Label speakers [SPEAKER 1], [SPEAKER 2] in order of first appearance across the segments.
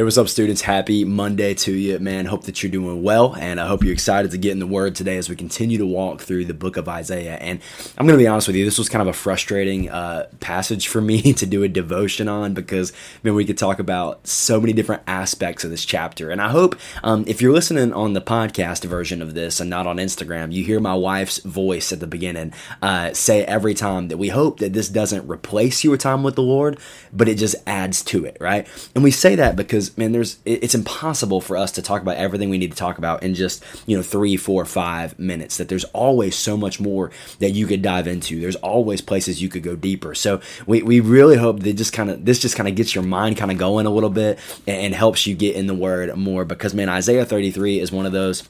[SPEAKER 1] Hey, what's up, students? Happy Monday to you, man. Hope that you're doing well, and I hope you're excited to get in the Word today as we continue to walk through the book of Isaiah. And I'm going to be honest with you, this was kind of a frustrating uh, passage for me to do a devotion on because, man, we could talk about so many different aspects of this chapter. And I hope um, if you're listening on the podcast version of this and not on Instagram, you hear my wife's voice at the beginning uh, say every time that we hope that this doesn't replace your time with the Lord, but it just adds to it, right? And we say that because man, there's it's impossible for us to talk about everything we need to talk about in just you know three, four, five minutes. That there's always so much more that you could dive into. There's always places you could go deeper. So we, we really hope that just kind of this just kind of gets your mind kind of going a little bit and, and helps you get in the word more because man, Isaiah 33 is one of those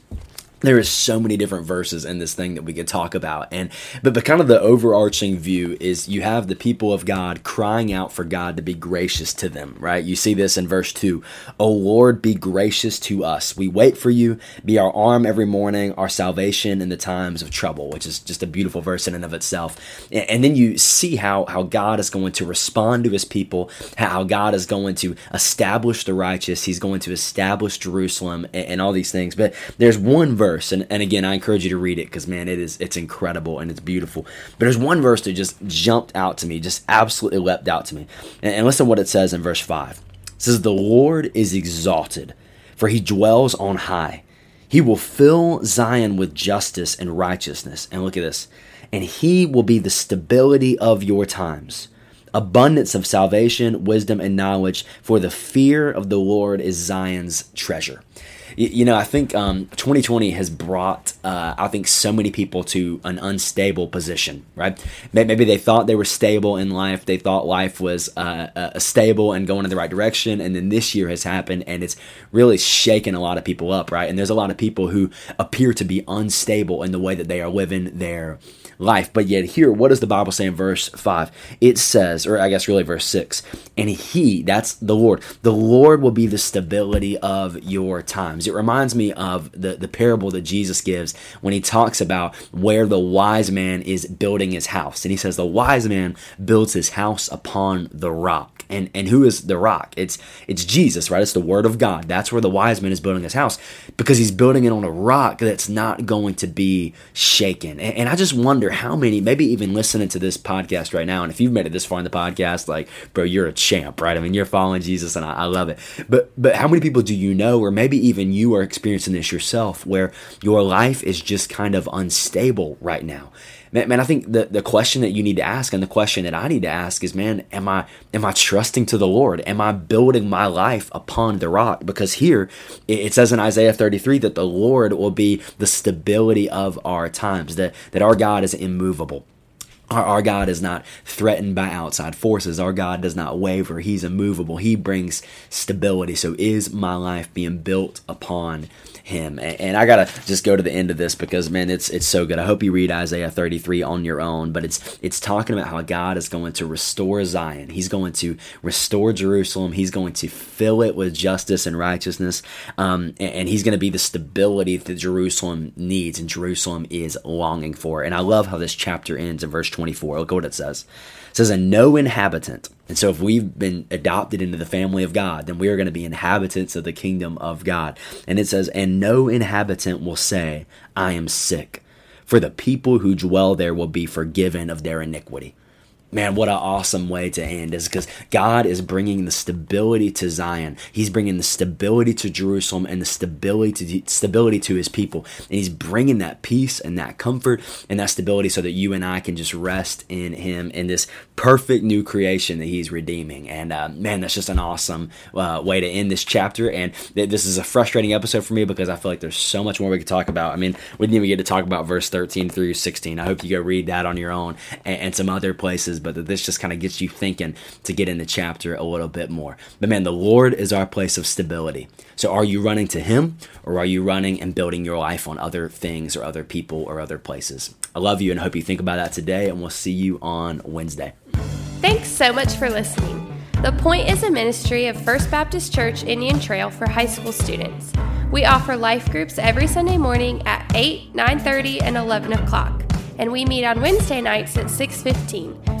[SPEAKER 1] there is so many different verses in this thing that we could talk about and but, but kind of the overarching view is you have the people of god crying out for god to be gracious to them right? You see this in verse 2 o lord be gracious to us. We wait for you. Be our arm every morning our salvation in the times of trouble which is just a beautiful verse in and of itself. And, and then you see how how god is going to respond to his people how god is going to establish the righteous. He's going to establish jerusalem and, and all these things. But there's one verse verse, and, and again, I encourage you to read it because man, it is it's incredible and it's beautiful. But there's one verse that just jumped out to me, just absolutely leapt out to me. And, and listen to what it says in verse five. It says, "The Lord is exalted, for He dwells on high. He will fill Zion with justice and righteousness." And look at this, and He will be the stability of your times abundance of salvation, wisdom, and knowledge, for the fear of the Lord is Zion's treasure you know, I think um, 2020 has brought, uh, I think, so many people to an unstable position, right? Maybe they thought they were stable in life. They thought life was uh, uh, stable and going in the right direction. And then this year has happened and it's really shaken a lot of people up, right? And there's a lot of people who appear to be unstable in the way that they are living their life. But yet, here, what does the Bible say in verse 5? It says, or I guess really verse 6, and He, that's the Lord, the Lord will be the stability of your times. It reminds me of the, the parable that Jesus gives when he talks about where the wise man is building his house. And he says, The wise man builds his house upon the rock. And and who is the rock? It's it's Jesus, right? It's the word of God. That's where the wise man is building his house because he's building it on a rock that's not going to be shaken. And, and I just wonder how many, maybe even listening to this podcast right now, and if you've made it this far in the podcast, like, bro, you're a champ, right? I mean, you're following Jesus, and I, I love it. But but how many people do you know, or maybe even you are experiencing this yourself, where your life is just kind of unstable right now? Man, man, I think the, the question that you need to ask and the question that I need to ask is, man, am I am I trusting to the Lord? Am I building my life upon the rock? Because here it says in Isaiah 33 that the Lord will be the stability of our times, that, that our God is immovable. Our, our, God is not threatened by outside forces. Our God does not waver. He's immovable. He brings stability. So, is my life being built upon him. And I gotta just go to the end of this because man, it's it's so good. I hope you read Isaiah 33 on your own, but it's it's talking about how God is going to restore Zion. He's going to restore Jerusalem. He's going to fill it with justice and righteousness, um, and, and he's going to be the stability that Jerusalem needs and Jerusalem is longing for. And I love how this chapter ends in verse 24. Look at what it says. It says, "And no inhabitant." And so, if we've been adopted into the family of God, then we are going to be inhabitants of the kingdom of God. And it says, And no inhabitant will say, I am sick, for the people who dwell there will be forgiven of their iniquity man, what an awesome way to end is because God is bringing the stability to Zion. He's bringing the stability to Jerusalem and the stability to stability to His people, and He's bringing that peace and that comfort and that stability so that you and I can just rest in Him in this perfect new creation that He's redeeming. And uh, man, that's just an awesome uh, way to end this chapter. And th- this is a frustrating episode for me because I feel like there's so much more we could talk about. I mean, we didn't even get to talk about verse 13 through 16. I hope you go read that on your own and, and some other places but that this just kind of gets you thinking to get in the chapter a little bit more. But man, the Lord is our place of stability. So are you running to Him or are you running and building your life on other things or other people or other places? I love you and hope you think about that today, and we'll see you on Wednesday.
[SPEAKER 2] Thanks so much for listening. The Point is a ministry of First Baptist Church Indian Trail for high school students. We offer life groups every Sunday morning at 8, 9:30, and 11 o'clock, and we meet on Wednesday nights at 6:15.